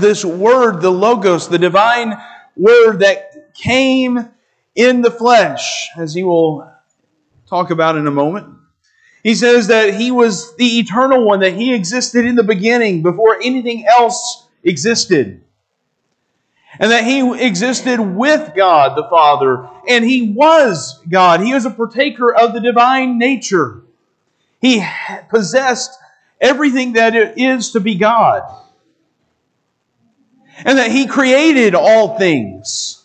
this word, the Logos, the divine word that came in the flesh, as he will talk about in a moment, he says that he was the eternal one, that he existed in the beginning before anything else existed. And that he existed with God the Father, and he was God. He was a partaker of the divine nature. He possessed everything that it is to be God. And that he created all things.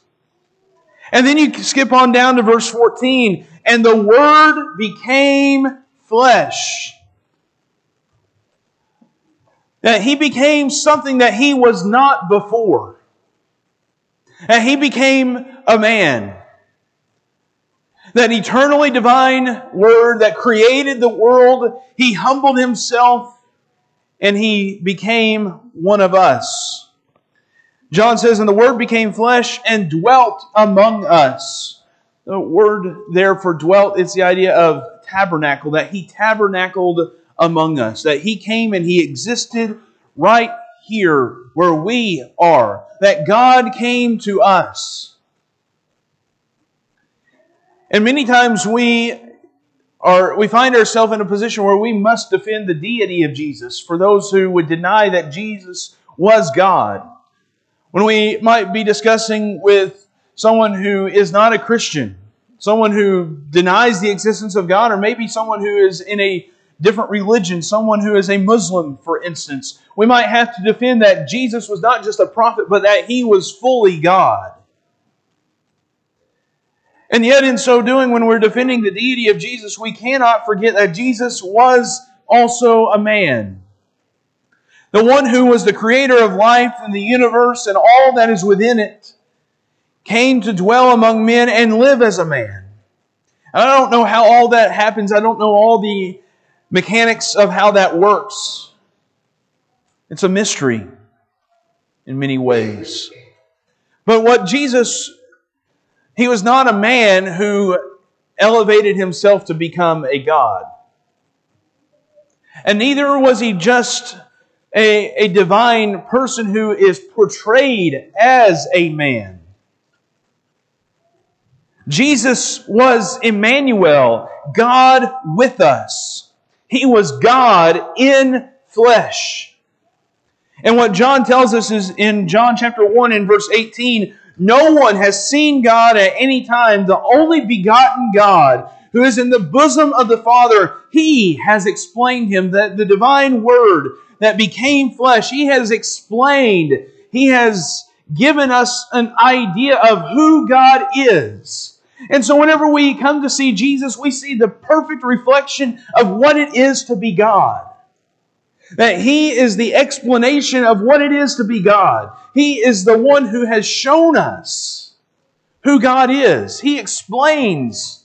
And then you skip on down to verse 14, and the Word became flesh. That he became something that he was not before. That he became a man. That eternally divine word that created the world, he humbled himself and he became one of us. John says, And the Word became flesh and dwelt among us. The word there for dwelt, it's the idea of tabernacle, that he tabernacled among us, that he came and he existed right here where we are, that God came to us. And many times we are we find ourselves in a position where we must defend the deity of Jesus for those who would deny that Jesus was God. When we might be discussing with someone who is not a Christian, someone who denies the existence of God, or maybe someone who is in a different religion, someone who is a Muslim, for instance. We might have to defend that Jesus was not just a prophet, but that he was fully God. And yet, in so doing, when we're defending the deity of Jesus, we cannot forget that Jesus was also a man. The one who was the creator of life and the universe and all that is within it came to dwell among men and live as a man. I don't know how all that happens. I don't know all the mechanics of how that works. It's a mystery in many ways. But what Jesus, he was not a man who elevated himself to become a God. And neither was he just a, a divine person who is portrayed as a man. Jesus was Emmanuel, God with us. He was God in flesh. And what John tells us is in John chapter 1 and verse 18 no one has seen God at any time, the only begotten God who is in the bosom of the Father. He has explained him that the divine word that became flesh, he has explained, he has given us an idea of who God is. And so, whenever we come to see Jesus, we see the perfect reflection of what it is to be God. That He is the explanation of what it is to be God. He is the one who has shown us who God is. He explains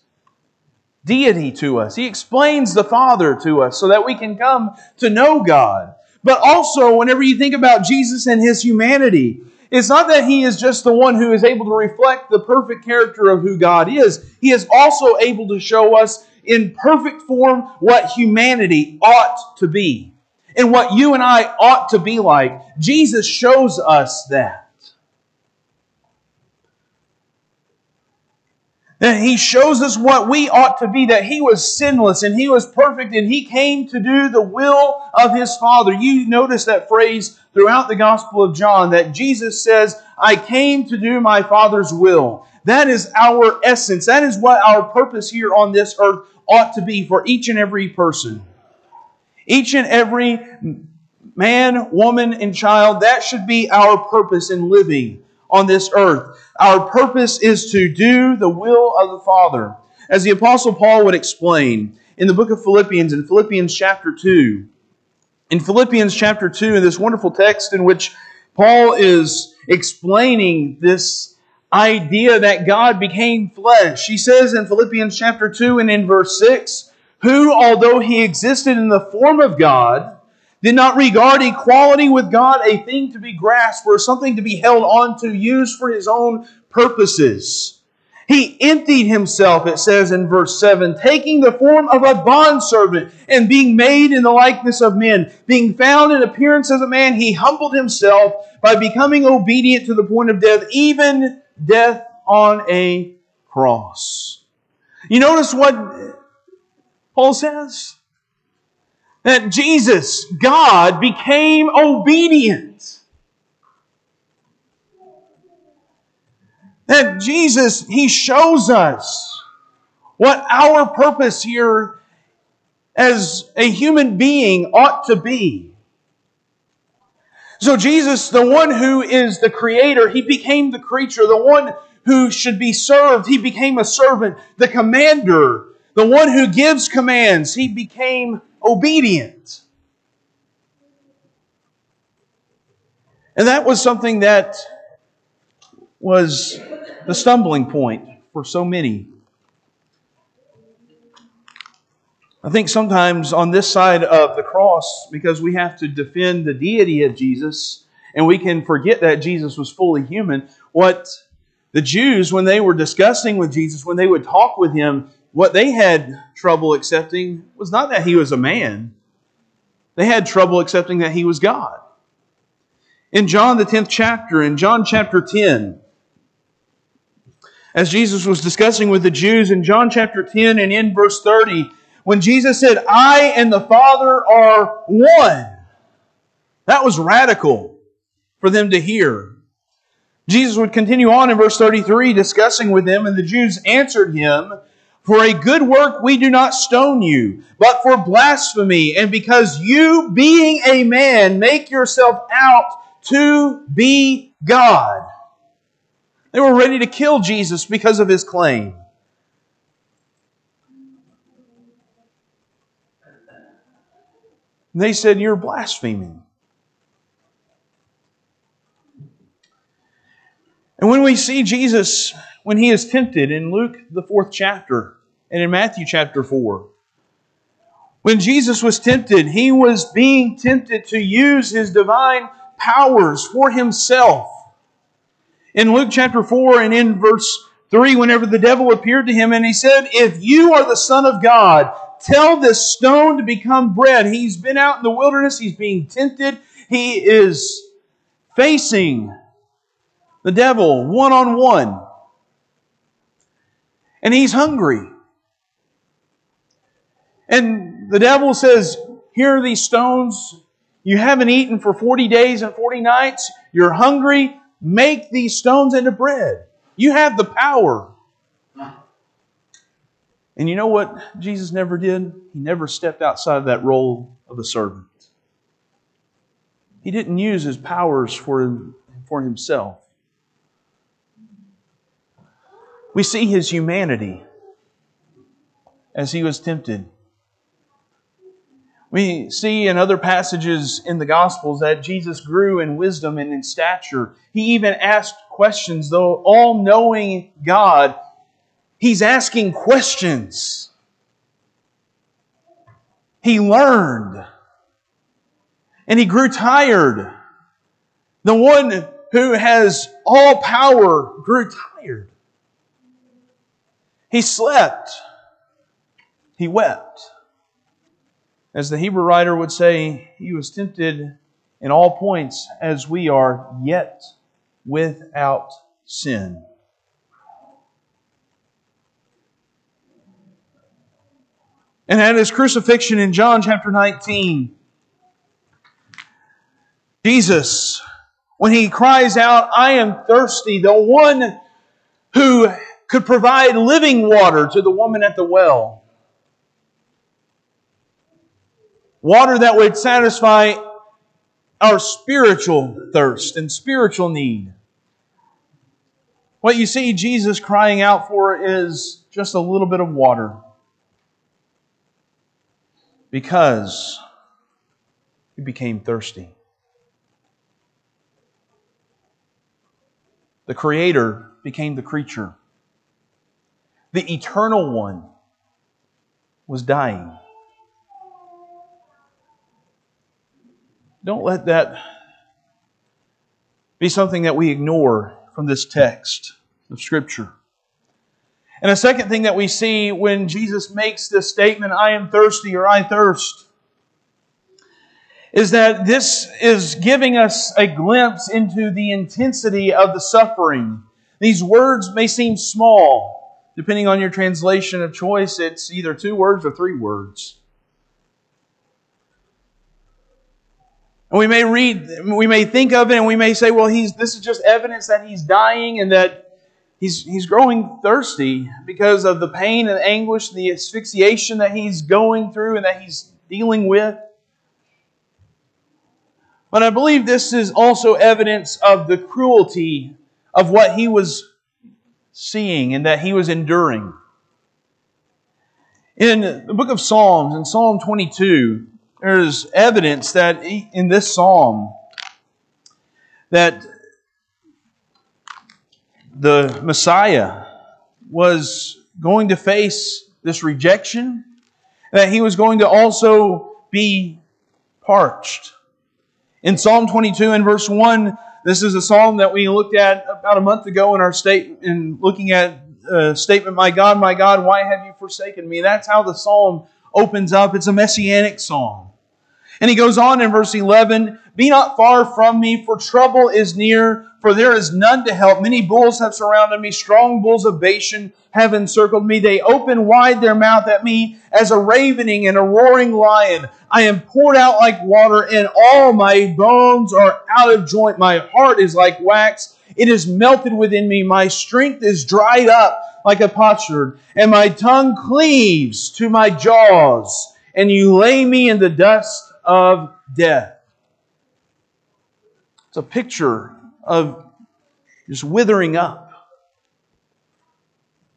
deity to us, He explains the Father to us so that we can come to know God. But also, whenever you think about Jesus and His humanity, it's not that he is just the one who is able to reflect the perfect character of who God is. He is also able to show us in perfect form what humanity ought to be and what you and I ought to be like. Jesus shows us that. And he shows us what we ought to be that he was sinless and he was perfect and he came to do the will of his Father. You notice that phrase throughout the Gospel of John that Jesus says, I came to do my Father's will. That is our essence. That is what our purpose here on this earth ought to be for each and every person. Each and every man, woman, and child, that should be our purpose in living on this earth. Our purpose is to do the will of the Father. As the Apostle Paul would explain in the book of Philippians, in Philippians chapter 2. In Philippians chapter 2, in this wonderful text in which Paul is explaining this idea that God became flesh. He says in Philippians chapter 2 and in verse 6, who, although he existed in the form of God, did not regard equality with God a thing to be grasped or something to be held on to, used for his own purposes. He emptied himself, it says in verse 7, taking the form of a bondservant and being made in the likeness of men. Being found in appearance as a man, he humbled himself by becoming obedient to the point of death, even death on a cross. You notice what Paul says? That Jesus, God, became obedient. that Jesus, He shows us what our purpose here as a human being ought to be. So, Jesus, the one who is the creator, He became the creature. The one who should be served, He became a servant. The commander, the one who gives commands, He became obedient. And that was something that was the stumbling point for so many. I think sometimes on this side of the cross, because we have to defend the deity of Jesus, and we can forget that Jesus was fully human, what the Jews, when they were discussing with Jesus, when they would talk with him, what they had trouble accepting was not that he was a man, they had trouble accepting that he was God. In John, the 10th chapter, in John chapter 10, as Jesus was discussing with the Jews in John chapter 10 and in verse 30, when Jesus said, I and the Father are one. That was radical for them to hear. Jesus would continue on in verse 33 discussing with them, and the Jews answered him, For a good work we do not stone you, but for blasphemy, and because you, being a man, make yourself out to be God. They were ready to kill Jesus because of his claim. they said, You're blaspheming. And when we see Jesus, when he is tempted in Luke, the fourth chapter, and in Matthew chapter 4, when Jesus was tempted, he was being tempted to use his divine powers for himself. In Luke chapter 4 and in verse 3, whenever the devil appeared to him and he said, If you are the Son of God, tell this stone to become bread. He's been out in the wilderness, he's being tempted, he is facing the devil one on one. And he's hungry. And the devil says, Here are these stones. You haven't eaten for 40 days and 40 nights. You're hungry make these stones into bread. You have the power. And you know what Jesus never did? He never stepped outside of that role of a servant. He didn't use his powers for, for himself. We see his humanity as he was tempted. We see in other passages in the Gospels that Jesus grew in wisdom and in stature. He even asked questions, though all knowing God, he's asking questions. He learned and he grew tired. The one who has all power grew tired. He slept. He wept. As the Hebrew writer would say, he was tempted in all points as we are, yet without sin. And at his crucifixion in John chapter 19, Jesus, when he cries out, I am thirsty, the one who could provide living water to the woman at the well, Water that would satisfy our spiritual thirst and spiritual need. What you see Jesus crying out for is just a little bit of water. Because he became thirsty. The Creator became the creature. The Eternal One was dying. Don't let that be something that we ignore from this text of Scripture. And a second thing that we see when Jesus makes this statement, I am thirsty or I thirst, is that this is giving us a glimpse into the intensity of the suffering. These words may seem small. Depending on your translation of choice, it's either two words or three words. And we may read, we may think of it and we may say, well, he's, this is just evidence that he's dying and that he's, he's growing thirsty because of the pain and anguish, the asphyxiation that he's going through and that he's dealing with. But I believe this is also evidence of the cruelty of what he was seeing and that he was enduring. In the book of Psalms, in Psalm 22, there's evidence that in this psalm that the Messiah was going to face this rejection, that he was going to also be parched. In Psalm 22 and verse 1, this is a psalm that we looked at about a month ago in our state in looking at a statement, My God, my God, why have you forsaken me? That's how the psalm opens up. It's a messianic psalm. And he goes on in verse 11 Be not far from me, for trouble is near, for there is none to help. Many bulls have surrounded me, strong bulls of Bashan have encircled me. They open wide their mouth at me as a ravening and a roaring lion. I am poured out like water, and all my bones are out of joint. My heart is like wax, it is melted within me. My strength is dried up like a potsherd, and my tongue cleaves to my jaws. And you lay me in the dust of death. It's a picture of just withering up,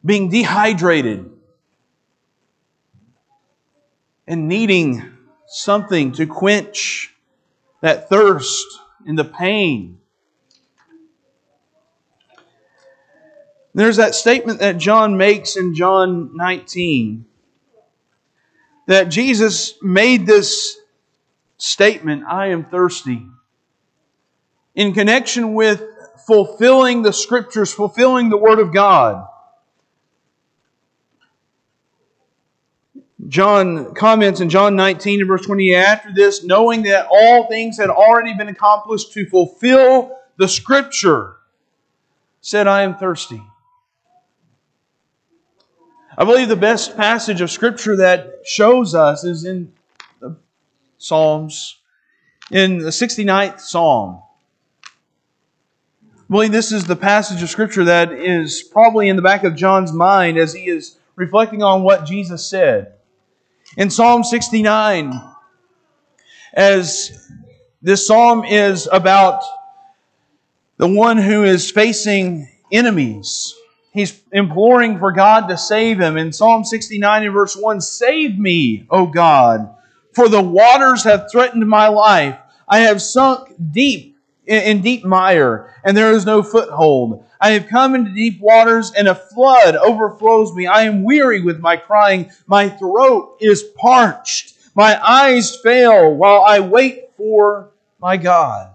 being dehydrated, and needing something to quench that thirst and the pain. There's that statement that John makes in John 19 that Jesus made this statement, I am thirsty, in connection with fulfilling the Scriptures, fulfilling the Word of God. John comments in John 19 and verse 20 after this, knowing that all things had already been accomplished to fulfill the Scripture, said, I am thirsty. I believe the best passage of Scripture that shows us is in Psalms, in the 69th Psalm. I believe this is the passage of Scripture that is probably in the back of John's mind as he is reflecting on what Jesus said. In Psalm 69, as this psalm is about the one who is facing enemies. He's imploring for God to save him. In Psalm 69 and verse 1, Save me, O God, for the waters have threatened my life. I have sunk deep in deep mire, and there is no foothold. I have come into deep waters, and a flood overflows me. I am weary with my crying. My throat is parched. My eyes fail while I wait for my God.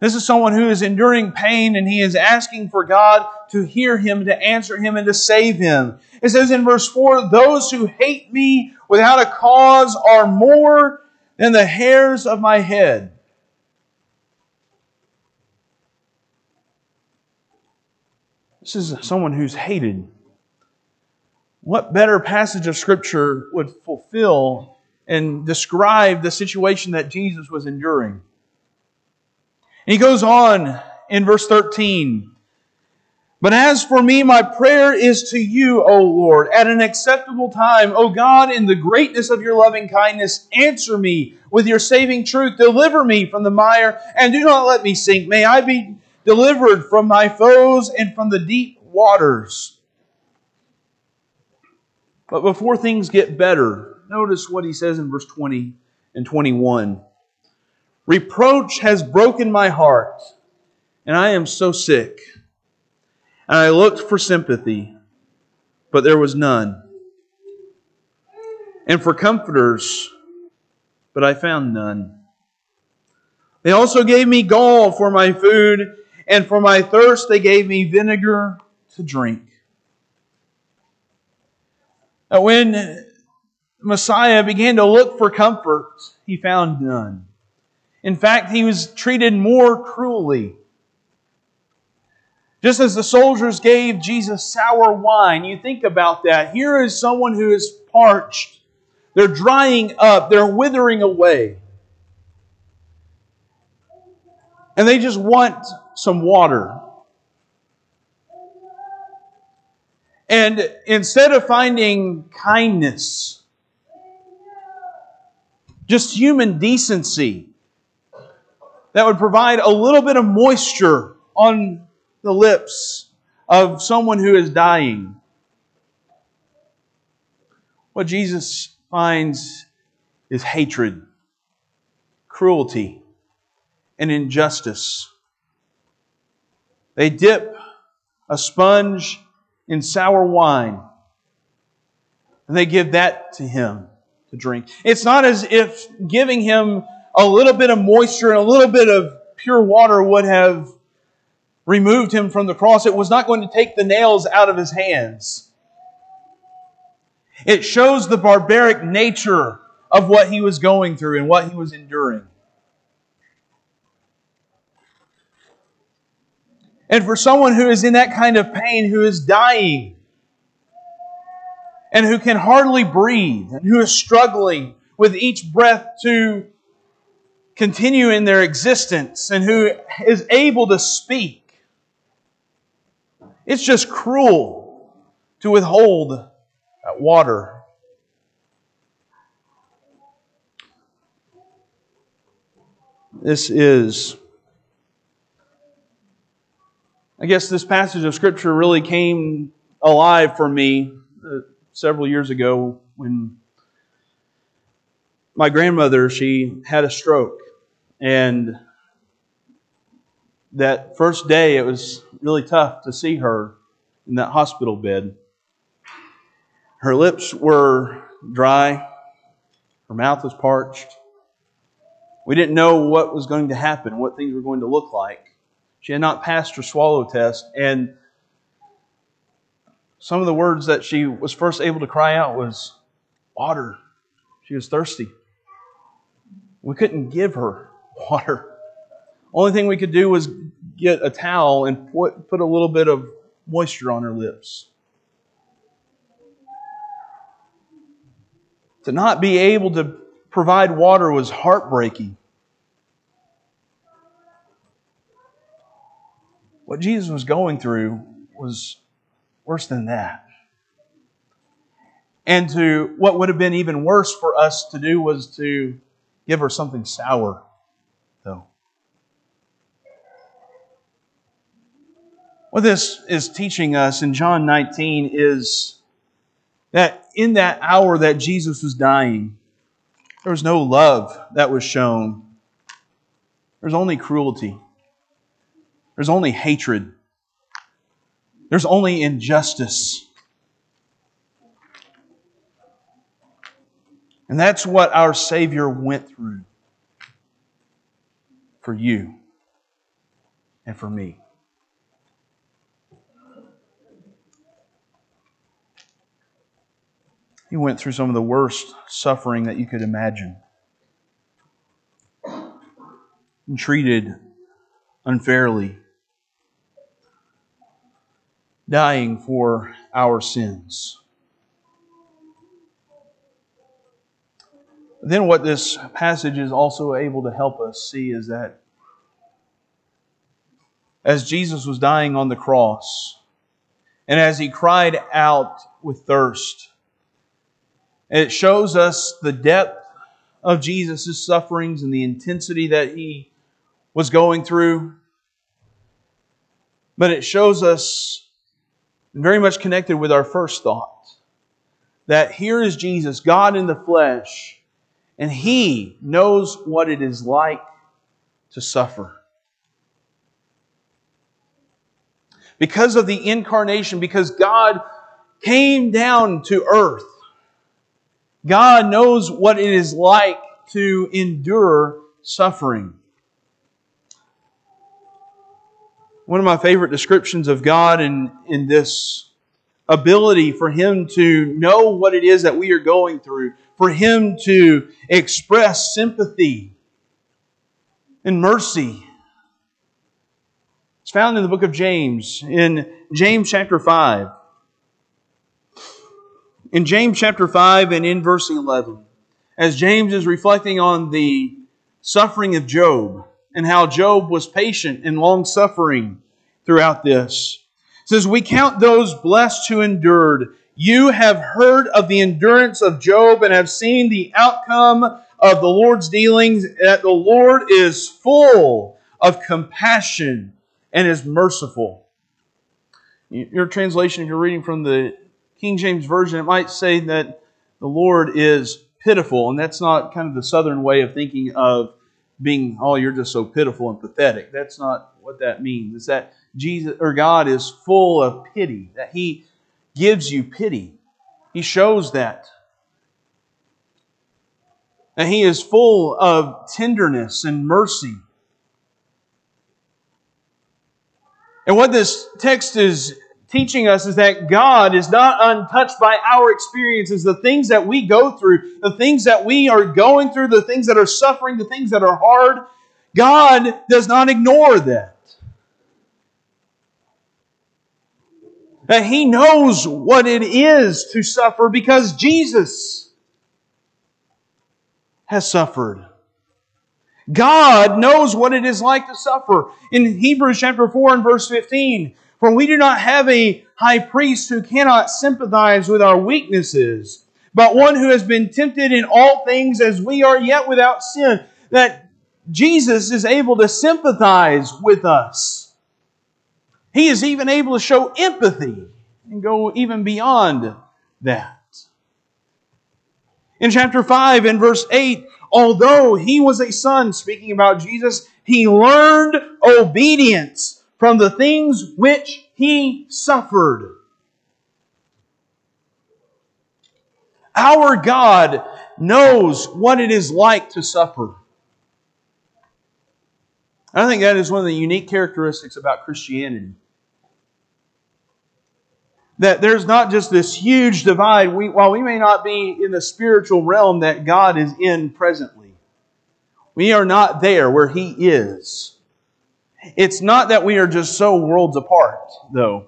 This is someone who is enduring pain and he is asking for God to hear him, to answer him, and to save him. It says in verse 4 Those who hate me without a cause are more than the hairs of my head. This is someone who's hated. What better passage of Scripture would fulfill and describe the situation that Jesus was enduring? And he goes on in verse 13. But as for me, my prayer is to you, O Lord, at an acceptable time. O God, in the greatness of your loving kindness, answer me with your saving truth. Deliver me from the mire, and do not let me sink. May I be delivered from my foes and from the deep waters. But before things get better, notice what he says in verse 20 and 21. Reproach has broken my heart, and I am so sick. And I looked for sympathy, but there was none. And for comforters, but I found none. They also gave me gall for my food, and for my thirst they gave me vinegar to drink. that when Messiah began to look for comfort, he found none. In fact, he was treated more cruelly. Just as the soldiers gave Jesus sour wine, you think about that. Here is someone who is parched. They're drying up, they're withering away. And they just want some water. And instead of finding kindness, just human decency that would provide a little bit of moisture on the lips of someone who is dying. What Jesus finds is hatred, cruelty, and injustice. They dip a sponge in sour wine and they give that to him to drink. It's not as if giving him a little bit of moisture and a little bit of pure water would have removed him from the cross. It was not going to take the nails out of his hands. It shows the barbaric nature of what he was going through and what he was enduring. And for someone who is in that kind of pain, who is dying, and who can hardly breathe and who is struggling with each breath to continue in their existence and who is able to speak. It's just cruel to withhold that water. This is, I guess, this passage of Scripture really came alive for me uh, several years ago when my grandmother she had a stroke and that first day it was really tough to see her in that hospital bed her lips were dry her mouth was parched we didn't know what was going to happen what things were going to look like she had not passed her swallow test and some of the words that she was first able to cry out was water. She was thirsty. We couldn't give her water. Only thing we could do was get a towel and put, a little bit of moisture on her lips. To not be able to provide water was heartbreaking. What Jesus was going through was Worse than that. And to what would have been even worse for us to do was to give her something sour, though. What this is teaching us in John 19 is that in that hour that Jesus was dying, there was no love that was shown. There's only cruelty. There's only hatred. There's only injustice. And that's what our Savior went through for you and for me. He went through some of the worst suffering that you could imagine. And treated unfairly dying for our sins. Then, what this passage is also able to help us see is that as Jesus was dying on the cross, and as he cried out with thirst, it shows us the depth of Jesus' sufferings and the intensity that he was going through. But it shows us very much connected with our first thought that here is Jesus, God in the flesh, and He knows what it is like to suffer. Because of the incarnation, because God came down to earth, God knows what it is like to endure suffering. One of my favorite descriptions of God in, in this ability for Him to know what it is that we are going through, for Him to express sympathy and mercy. It's found in the book of James, in James chapter 5. In James chapter 5 and in verse 11, as James is reflecting on the suffering of Job and how Job was patient and long suffering throughout this. Says, We count those blessed who endured. You have heard of the endurance of Job and have seen the outcome of the Lord's dealings, that the Lord is full of compassion and is merciful. Your translation, if you're reading from the King James Version, it might say that the Lord is pitiful, and that's not kind of the southern way of thinking of being, oh, you're just so pitiful and pathetic. That's not what that means. It's that Jesus or God is full of pity, that He gives you pity. He shows that. That He is full of tenderness and mercy. And what this text is teaching us is that God is not untouched by our experiences, the things that we go through, the things that we are going through, the things that are suffering, the things that are hard. God does not ignore that. That He knows what it is to suffer because Jesus has suffered. God knows what it is like to suffer. In Hebrews chapter 4 and verse 15, for we do not have a high priest who cannot sympathize with our weaknesses, but one who has been tempted in all things as we are, yet without sin. That Jesus is able to sympathize with us. He is even able to show empathy and go even beyond that. In chapter 5 and verse 8, although he was a son, speaking about Jesus, he learned obedience from the things which he suffered. Our God knows what it is like to suffer. I think that is one of the unique characteristics about Christianity. That there's not just this huge divide. We, while we may not be in the spiritual realm that God is in presently, we are not there where He is. It's not that we are just so worlds apart, though.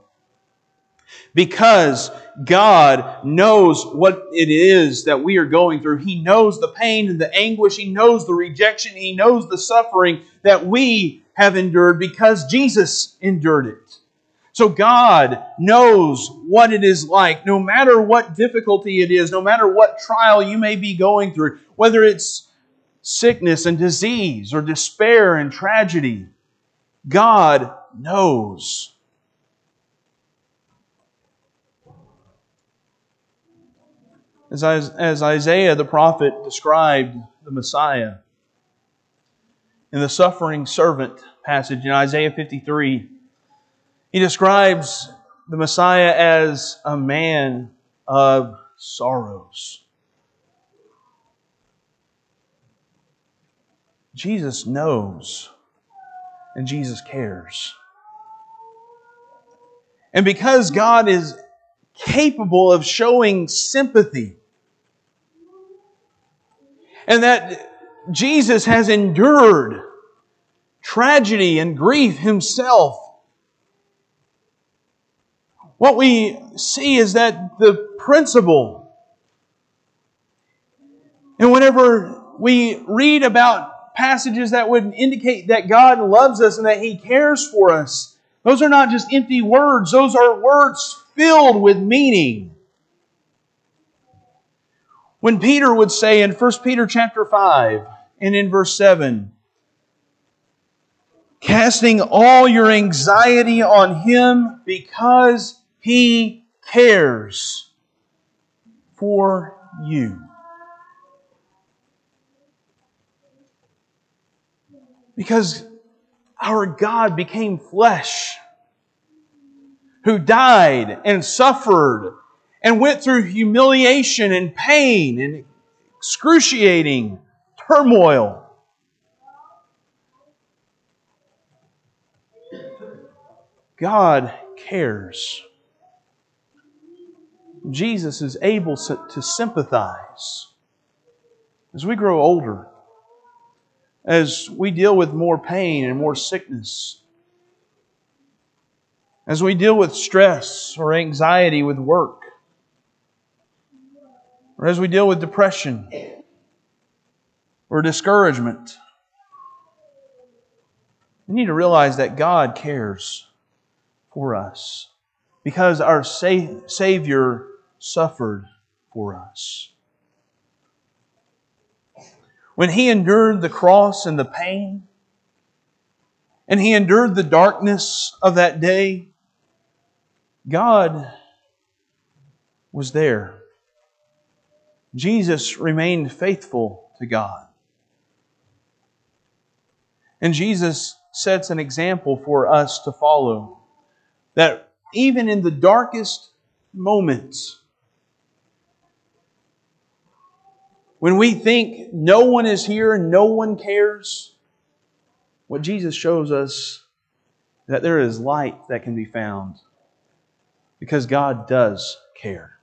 Because God knows what it is that we are going through. He knows the pain and the anguish. He knows the rejection. He knows the suffering that we have endured because Jesus endured it. So God knows what it is like, no matter what difficulty it is, no matter what trial you may be going through, whether it's sickness and disease or despair and tragedy. God knows. As, as Isaiah the prophet described the Messiah in the suffering servant passage in Isaiah 53, he describes the Messiah as a man of sorrows. Jesus knows and Jesus cares. And because God is capable of showing sympathy, and that Jesus has endured tragedy and grief himself, what we see is that the principle, and whenever we read about passages that would indicate that God loves us and that He cares for us. Those are not just empty words, those are words filled with meaning. When Peter would say in 1 Peter chapter 5 and in verse 7, casting all your anxiety on Him because He cares for you. Because our God became flesh, who died and suffered and went through humiliation and pain and excruciating turmoil. God cares. Jesus is able to sympathize as we grow older, as we deal with more pain and more sickness, as we deal with stress or anxiety with work, or as we deal with depression or discouragement. We need to realize that God cares for us because our Savior suffered for us. When He endured the cross and the pain, and He endured the darkness of that day, God was there. Jesus remained faithful to God. And Jesus sets an example for us to follow. That even in the darkest moments, when we think no one is here and no one cares, what Jesus shows us that there is light that can be found because God does care.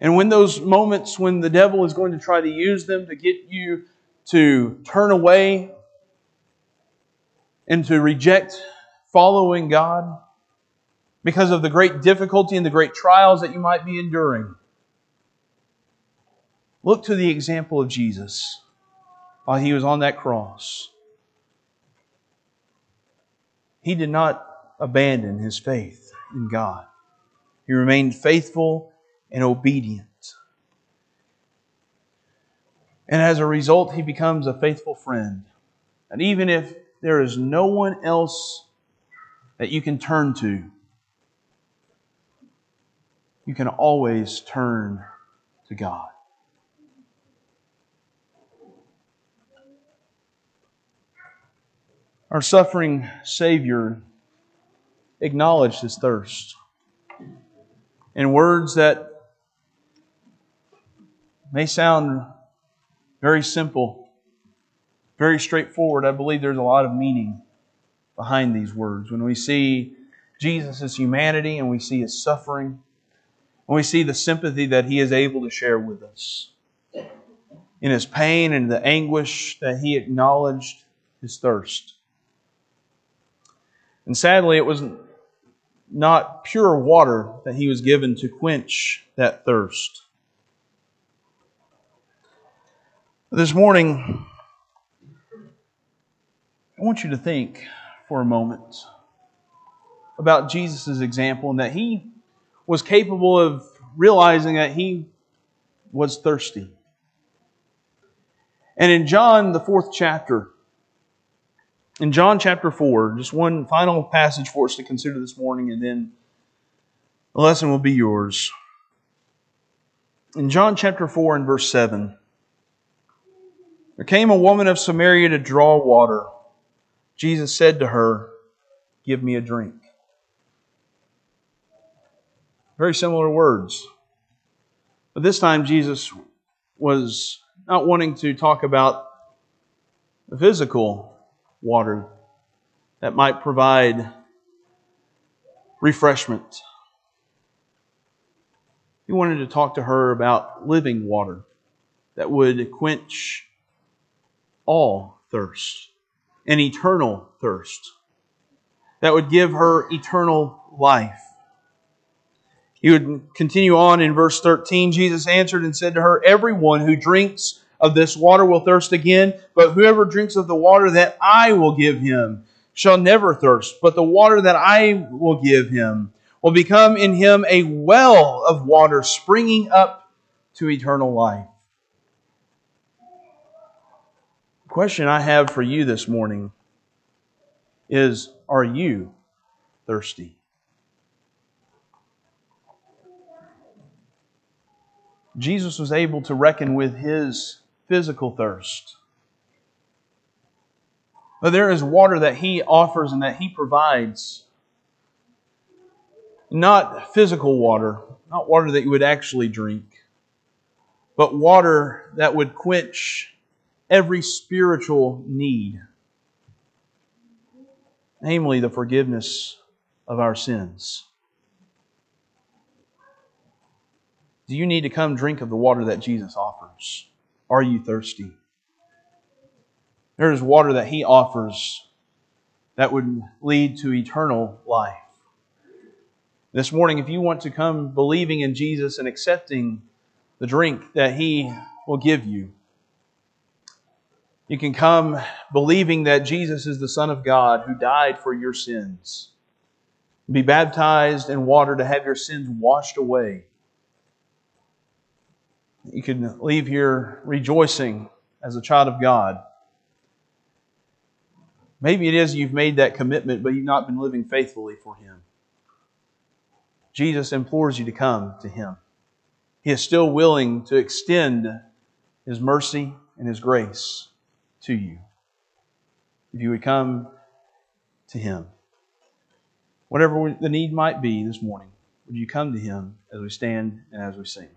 And when those moments when the devil is going to try to use them to get you to turn away and to reject following God because of the great difficulty and the great trials that you might be enduring. Look to the example of Jesus while he was on that cross. He did not abandon his faith in God. He remained faithful and obedient. And as a result, he becomes a faithful friend. And even if there is no one else that you can turn to, you can always turn to God. Our suffering Savior acknowledged his thirst in words that may sound very simple, very straightforward. I believe there's a lot of meaning behind these words. When we see Jesus' humanity and we see his suffering, and we see the sympathy that he is able to share with us. In his pain and the anguish that he acknowledged his thirst. And sadly, it was not pure water that he was given to quench that thirst. This morning, I want you to think for a moment about Jesus' example and that he was capable of realizing that he was thirsty. And in John, the fourth chapter, in John chapter 4, just one final passage for us to consider this morning, and then the lesson will be yours. In John chapter 4 and verse 7, there came a woman of Samaria to draw water. Jesus said to her, Give me a drink. Very similar words. But this time, Jesus was not wanting to talk about the physical water that might provide refreshment. He wanted to talk to her about living water that would quench all thirst, an eternal thirst that would give her eternal life. He would continue on in verse 13. Jesus answered and said to her, Everyone who drinks of this water will thirst again, but whoever drinks of the water that I will give him shall never thirst. But the water that I will give him will become in him a well of water springing up to eternal life The question I have for you this morning is Are you thirsty? Jesus was able to reckon with his physical thirst. But there is water that he offers and that he provides. Not physical water, not water that you would actually drink, but water that would quench every spiritual need, namely the forgiveness of our sins. Do you need to come drink of the water that Jesus offers? Are you thirsty? There is water that He offers that would lead to eternal life. This morning, if you want to come believing in Jesus and accepting the drink that He will give you, you can come believing that Jesus is the Son of God who died for your sins. Be baptized in water to have your sins washed away. You can leave here rejoicing as a child of God. Maybe it is you've made that commitment, but you've not been living faithfully for Him. Jesus implores you to come to Him. He is still willing to extend His mercy and His grace to you. If you would come to Him. Whatever the need might be this morning, would you come to Him as we stand and as we sing?